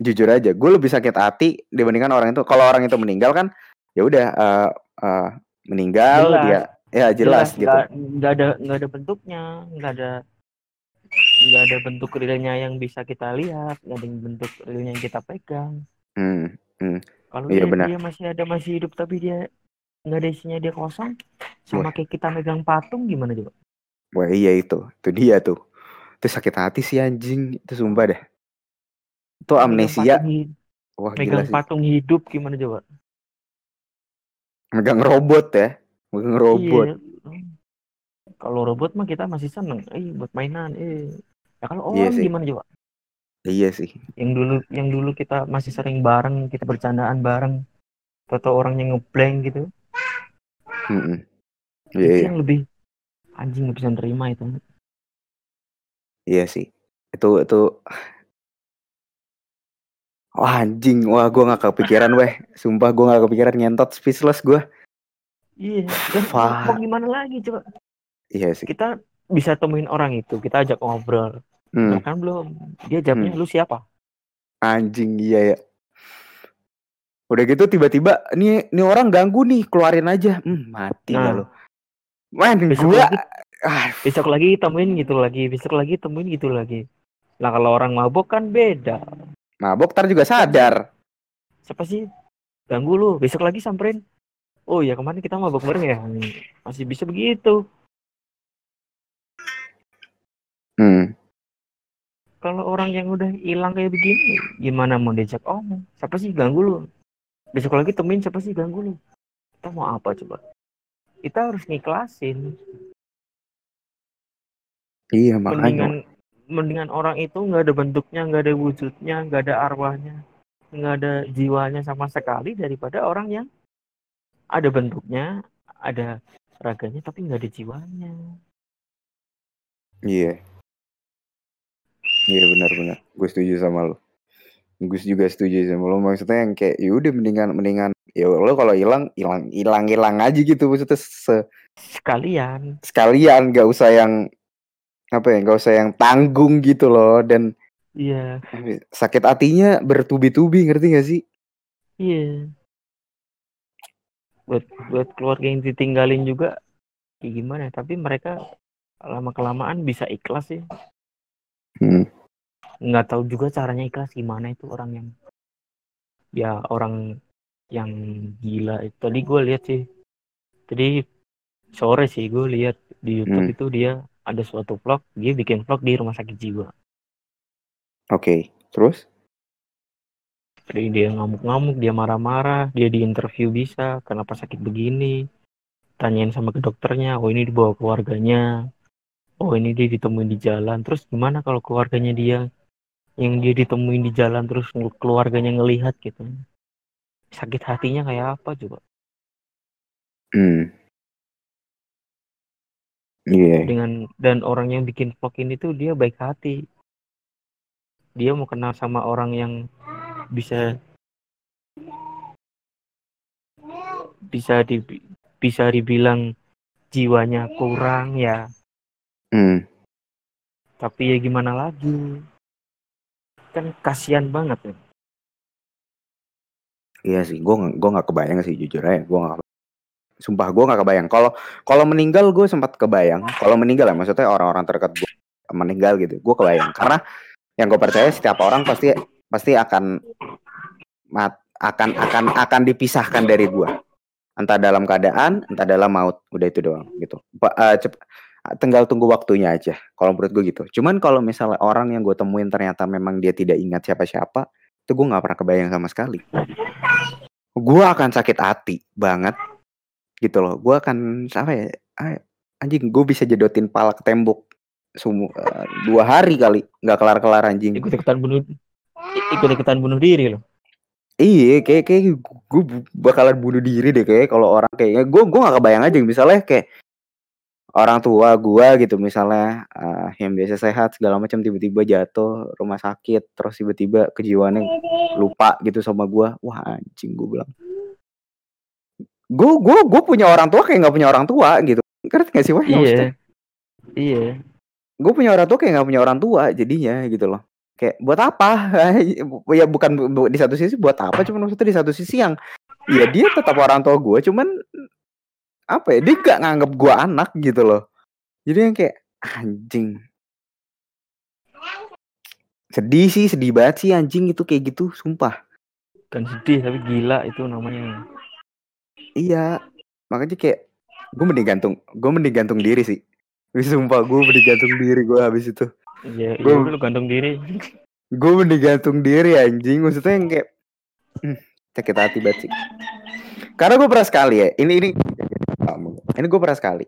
Jujur aja, gue lebih sakit hati dibandingkan orang itu. Kalau orang itu meninggal kan, ya udah eh, eh, meninggal Jelas. dia, ya jelas, gitu. nggak nggak ada nggak ada bentuknya nggak ada nggak ada bentuk realnya yang bisa kita lihat nggak ada bentuk realnya yang kita pegang Hmm, kalau Iya, dia, benar. dia masih ada masih hidup tapi dia nggak ada isinya dia kosong sama kayak kita megang patung gimana coba wah iya itu, itu dia tuh. Itu sakit hati sih anjing, itu sumpah dah. Itu Megang amnesia, patung wah gila megang sih. patung hidup gimana coba megang robot ya megang robot Iya. Kalau robot mah kita masih seneng, eh buat mainan, eh. Ya kalau Iya orang sih. gimana coba? iya sih Yang dulu yang dulu kita masih sering bareng, kita bercandaan bareng. Atau orang yang ngeblank gitu. Mm-mm. iya itu iya yang lebih anjing nggak bisa nerima itu. iya sih itu itu wah anjing wah gue nggak kepikiran weh sumpah gue nggak kepikiran nyentot speechless gue Iya. Mau gimana lagi coba? iya sih Kita bisa temuin orang itu, kita ajak ngobrol. Hmm, Bahkan belum. Dia jawabnya lu siapa? anjing iya ya udah gitu tiba-tiba nih nih orang ganggu nih keluarin aja hmm, mati Nah. lo man Besok gue lagi. Ah, besok lagi temuin gitu lagi, besok lagi temuin gitu lagi. Lah kalau orang mabok kan beda. mabok tar juga sadar. Siapa sih? Ganggu lu. Besok lagi samperin. Oh ya kemarin kita mabok bareng ya? Masih bisa begitu. Hmm. kalau orang yang udah hilang kayak begini gimana mau diajak omong? Siapa sih ganggu lu? Besok lagi temuin siapa sih ganggu lu? Kita mau apa coba kita harus ngiklasin iya makanya mendingan mendingan orang itu nggak ada bentuknya nggak ada wujudnya nggak ada arwahnya nggak ada jiwanya sama sekali daripada orang yang ada bentuknya ada raganya tapi nggak ada jiwanya Iya. Iya benar-benar. Gue setuju sama lo. Gue juga setuju sama lo. Maksudnya yang kayak yaudah mendingan mendingan ya lo kalau hilang hilang hilang hilang aja gitu maksudnya se- sekalian sekalian gak usah yang apa ya gak usah yang tanggung gitu loh dan iya sakit hatinya bertubi-tubi ngerti gak sih? iya buat buat keluarga yang ditinggalin juga kayak gimana ya, tapi mereka lama kelamaan bisa ikhlas sih Hmm. Nggak tahu juga caranya ikhlas gimana itu orang yang ya orang yang gila itu tadi gue lihat sih tadi sore sih gue lihat di YouTube Hmm. itu dia ada suatu vlog dia bikin vlog di rumah sakit jiwa Oke, terus? Jadi dia ngamuk-ngamuk, dia marah-marah, dia di interview bisa, kenapa sakit begini? Tanyain sama ke dokternya, oh ini dibawa keluarganya, oh ini dia ditemuin di jalan. Terus gimana kalau keluarganya dia yang dia ditemuin di jalan terus keluarganya ngelihat gitu? Sakit hatinya kayak apa coba? Hmm. Iya. Dengan dan orang yang bikin vlog ini tuh dia baik hati. Dia mau kenal sama orang yang bisa bisa di bisa dibilang jiwanya kurang ya. Hmm. Tapi ya gimana lagi? Kan kasihan banget ya. Iya sih, gue gue nggak kebayang sih jujur aja, gue nggak sumpah gue nggak kebayang. Kalau kalau meninggal gue sempat kebayang. Kalau meninggal ya maksudnya orang-orang terdekat gue meninggal gitu, gue kebayang. Karena yang gue percaya setiap orang pasti pasti akan mat, akan akan akan dipisahkan dari gue. Entah dalam keadaan, entah dalam maut. Udah itu doang gitu. Uh, cep, tinggal tunggu waktunya aja. Kalau menurut gue gitu. Cuman kalau misalnya orang yang gue temuin ternyata memang dia tidak ingat siapa-siapa, itu gue nggak pernah kebayang sama sekali. Gue akan sakit hati banget gitu loh. Gue akan apa ya? Anjing, gue bisa jedotin pala ke tembok semua uh, dua hari kali nggak kelar kelar anjing. Ikut ikutan bunuh ikut ikutan bunuh diri loh. Iya, kayak kayak gue bakalan bunuh diri deh kayak kalau orang kayaknya gue gue gak kebayang aja misalnya kayak orang tua gue gitu misalnya uh, yang biasa sehat segala macam tiba-tiba jatuh rumah sakit terus tiba-tiba kejiwaannya lupa gitu sama gue wah anjing gue bilang. Gue gue gue punya orang tua kayak nggak punya orang tua gitu. Ngerti gak sih wah iya. Iya. Gue punya orang tua kayak nggak punya orang tua jadinya gitu loh. Kayak buat apa? Ya bukan di satu sisi buat apa cuma maksudnya di satu sisi yang ya dia tetap orang tua gue cuman apa ya dia gak nganggap gue anak gitu loh. Jadi yang kayak anjing. Sedih sih sedih banget sih anjing itu kayak gitu sumpah. Kan sedih tapi gila itu namanya. Iya makanya kayak gue mending gantung gue mending gantung diri sih. Sumpah gue mending gantung diri gue habis itu. Iya, gue iya, lu gantung diri. Gue mending gantung diri anjing, maksudnya yang kayak hmm, sakit hati banget sih. Karena gue pernah sekali ya, ini ini ini gue pernah sekali.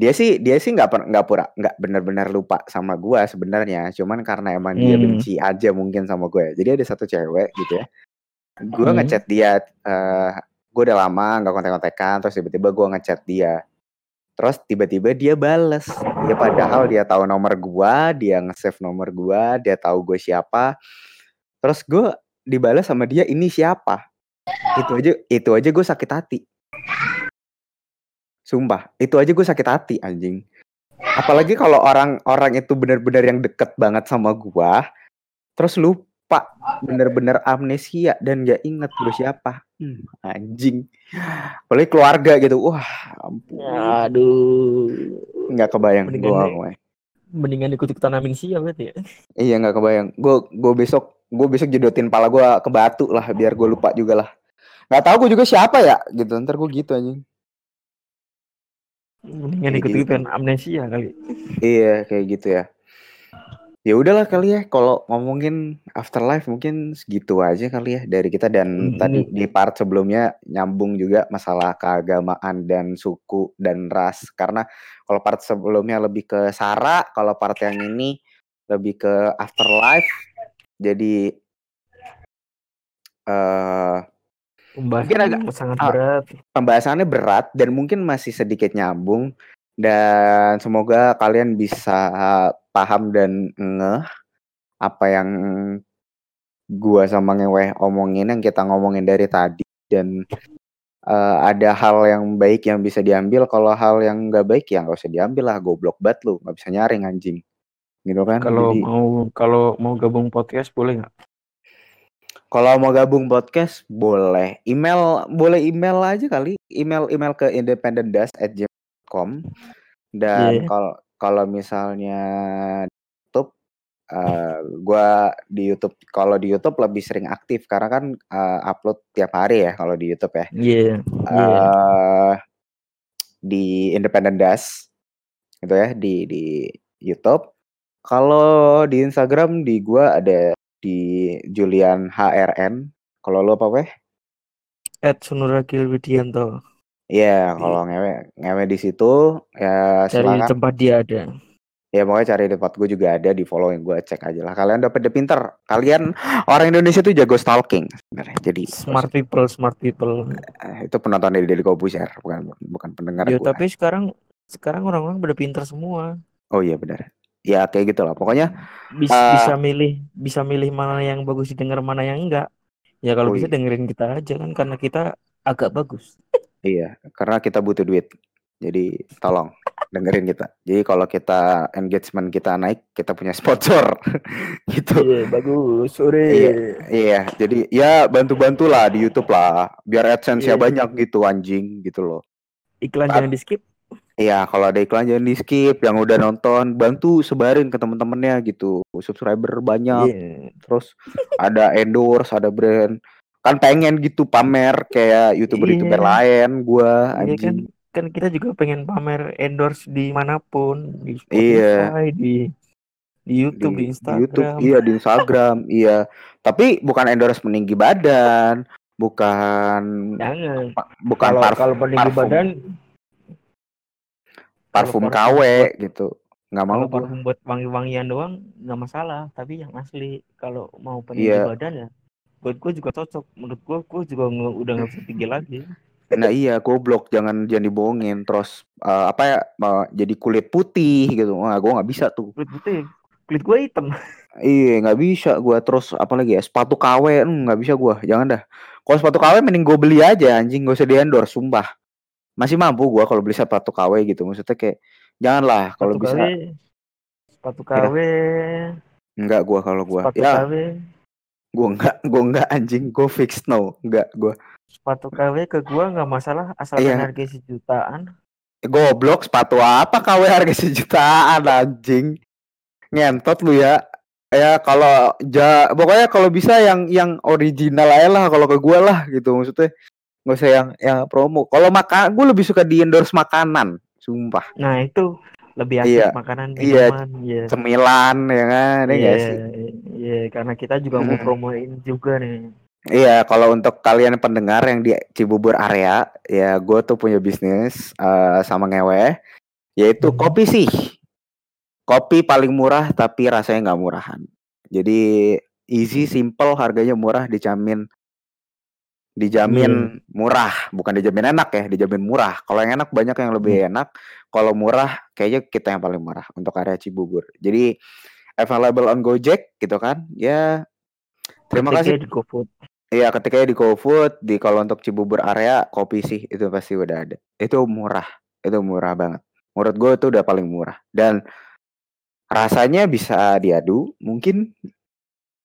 Dia sih dia sih nggak nggak pura nggak benar-benar lupa sama gue sebenarnya, cuman karena emang hmm. dia benci aja mungkin sama gue. Jadi ada satu cewek gitu ya, gue hmm. ngechat dia, uh, gue udah lama nggak kontak-kontakan, terus tiba-tiba gue ngechat dia Terus tiba-tiba dia bales. Ya padahal dia tahu nomor gua, dia nge-save nomor gua, dia tahu gue siapa. Terus gue dibalas sama dia ini siapa? Itu aja itu aja gue sakit hati. Sumpah, itu aja gue sakit hati anjing. Apalagi kalau orang-orang itu benar-benar yang deket banget sama gua, terus lu lupa bener-bener amnesia dan gak inget gue siapa. Hmm, anjing. Apalagi keluarga gitu wah ampun. Aduh. Nggak kebayang gue gue mendingan ikut ikutan amnesia berarti ya? Iya nggak kebayang. Gue gue besok gue besok jedotin pala gue ke batu lah biar gue lupa juga lah. Nggak tahu gue juga siapa ya gitu. Ntar gue gitu anjing mendingan ikut ikutan gitu. amnesia kali iya kayak gitu ya Ya udahlah kali ya kalau ngomongin afterlife mungkin segitu aja kali ya dari kita dan hmm. tadi di part sebelumnya nyambung juga masalah keagamaan dan suku dan ras karena kalau part sebelumnya lebih ke sara, kalau part yang ini lebih ke afterlife. Jadi uh, mungkin agak sangat uh, berat. Pembahasannya berat dan mungkin masih sedikit nyambung. Dan semoga kalian bisa paham dan ngeh apa yang gua sama ngeweh omongin yang kita ngomongin dari tadi. Dan uh, ada hal yang baik yang bisa diambil. Kalau hal yang nggak baik ya nggak usah diambil lah. Goblok banget lu. Nggak bisa nyaring anjing. Gitu kan? Kalau mau kalau mau gabung podcast boleh nggak kalau mau gabung podcast boleh email boleh email aja kali email email ke independentdas@gmail.com dan yeah. kalau kalau misalnya YouTube, uh, gua di YouTube kalau di YouTube lebih sering aktif karena kan uh, upload tiap hari ya kalau di YouTube ya. Iya. Yeah. Uh, yeah. Di Independent Das gitu ya di di YouTube. Kalau di Instagram di gua ada di Julian HRN. Kalau lo apa weh? At Sunuragil Widianto. Iya, Di- kalau ngewe ngewe di situ ya Cari di tempat dia ada. Ya pokoknya cari tempat gue juga ada di follow yang gue cek aja lah. Kalian dapat the pinter. Kalian orang Indonesia tuh jago stalking sebenarnya. Jadi Smart people, smart people. eh, itu penonton dari Deddy Kobusier bukan bukan pendengar Ya gua. tapi sekarang sekarang orang-orang pada pintar semua. Oh iya benar. Ya kayak gitu lah. Pokoknya Bisa, Eh, bisa milih bisa milih mana yang bagus didengar mana yang enggak. Ya kalau Oh, bisa iya. dengerin kita aja kan karena kita agak bagus. iya karena kita butuh duit. Jadi tolong dengerin kita. Jadi kalau kita engagement kita naik, kita punya sponsor gitu. Iya, bagus. Sore. Iya. Iya, jadi ya bantu-bantulah di YouTube lah, biar AdSense-nya Iya. banyak gitu anjing gitu loh. Iklan jangan di skip. Iya, kalau ada iklan jangan di skip. Yang udah nonton, bantu sebarin ke temen-temennya gitu. Subscriber banyak, Iya. terus ada endorse, ada brand. Kan pengen gitu pamer kayak youtuber-youtuber Iya. lain, gua Iya kan anjing. kan kita juga pengen pamer endorse di mana pun di Iya. Spotify di di YouTube di, Instagram YouTube, iya di Instagram, iya. Tapi bukan endorse meninggi badan, bukan jangan bukan kalau parfum, kalau peninggi parfum. badan parfum KW buat- gitu. Nggak mau kalau parfum buat wangi-wangian doang nggak masalah tapi yang asli kalau mau peninggi Iya. badan ya buat gue juga cocok menurut gue gue juga nge- udah nggak bisa tinggi lagi Nah iya goblok jangan jangan dibohongin terus eh, apa ya mau jadi kulit putih gitu. Wah, gua nggak bisa tuh. kulit putih kulit gue hitam Iya nggak bisa gua terus apalagi ya sepatu KW hmm, nggak bisa gua. Jangan dah. Kalau sepatu KW mending gue beli aja anjing gak usah di endorse sumpah. Masih mampu gua kalau beli sepatu KW gitu. Maksudnya kayak janganlah kalau bisa KW sepatu KW enggak gua kalau gua. sepatu Ya, KW gua enggak gua enggak anjing. Gua fix no. Enggak gua. sepatu KW ke gua nggak masalah asalkan Iya. harga sejutaan Goblok sepatu apa KW harga sejutaan anjing. Ngentot lu ya. Ya kalau ja pokoknya kalau bisa yang yang original aja lah kalau ke gua lah gitu maksudnya. Nggak usah yang yang promo. Kalau makan gue lebih suka di endorse makanan, sumpah. nah itu lebih asik Iya. makanan Iya. minuman iya Cemilan ya kan, ya iya sih? iya karena kita juga mau Mm. promoin juga nih Iya, kalau untuk kalian pendengar yang di Cibubur area, ya gue tuh punya bisnis eh, sama ngewe, yaitu Hmm. kopi sih. Kopi paling murah tapi rasanya nggak murahan. Jadi easy, simple, harganya murah, dijamin dijamin murah, bukan dijamin enak ya, dijamin murah. Kalau yang enak banyak yang lebih enak, kalau murah kayaknya kita yang paling murah untuk area Cibubur. Jadi available on Gojek gitu kan. Ya terima kasih Ketiknya di GoFood Iya, ketika di GoFood, di kalau untuk Cibubur area kopi sih itu pasti udah ada. Itu murah, itu murah banget. Menurut gue itu udah paling murah dan rasanya bisa diadu. Mungkin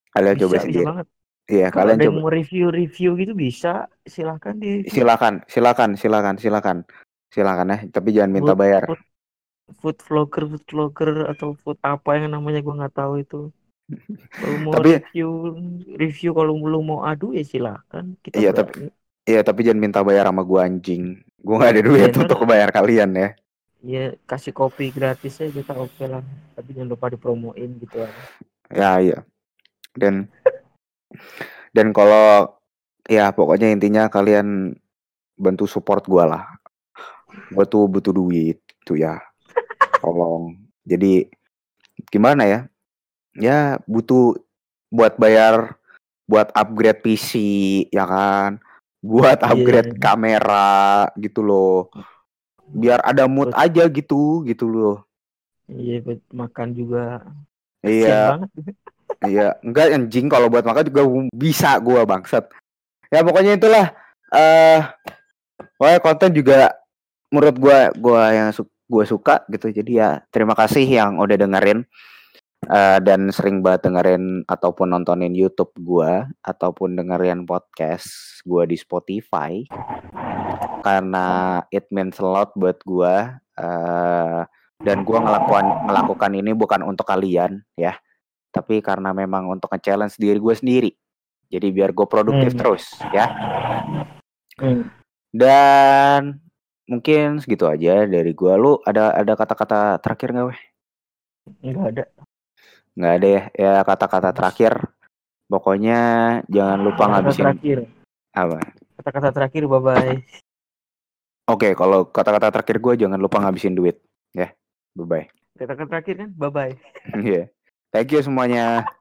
kalian bisa, coba bisa sendiri. banget Iya, kalian ada coba. mau review-review gitu bisa silahkan di Silakan, silakan, silakan, silakan, silakan ya. Tapi jangan minta Food- bayar. food, food vlogger food vlogger atau food apa yang namanya gua nggak tahu itu kalau mau Tapi- review review kalau lu mau adu ya silahkan kita Iya, berani. Iya, tapi jangan minta bayar sama gua anjing. Gua nggak ada duit Iya, ntar- untuk bayar kalian ya. ya kasih kopi gratis aja kita oke lah tapi jangan lupa dipromoin gitu aja Ya, iya. Dan dan kalau ya pokoknya intinya kalian bantu support gua lah. Gua tuh butuh duit tuh ya. Tolong. Jadi gimana ya? Ya butuh buat bayar buat upgrade PC ya kan. Buat Iya. upgrade kamera gitu loh. Biar ada mood Buat- aja gitu gitu loh. iya buat makan juga Iya. Iya, enggak anjing kalau buat makan juga bisa gua bangsat. Ya pokoknya itulah eh pokoknya konten juga menurut gua gua yang su gua suka gitu. Jadi ya terima kasih yang udah dengerin eh dan sering banget dengerin ataupun nontonin YouTube gua ataupun dengerin podcast gua di Spotify. Karena it means a lot buat gua eh dan gua ngelakukan melakukan ini bukan untuk kalian ya tapi karena memang untuk nge-challenge diri gue sendiri. Jadi biar gue produktif Hmm. terus ya. Hmm. Dan mungkin segitu aja dari gue. Lu ada ada kata-kata terakhir nggak weh? nggak ada nggak ada ya ya kata-kata terakhir pokoknya jangan lupa Kata-kata ngabisin terakhir. apa Kata-kata terakhir bye bye. oke kalau kata-kata terakhir gue jangan lupa ngabisin duit ya bye bye Kata-kata terakhir kan bye bye. Iya. Thank you semuanya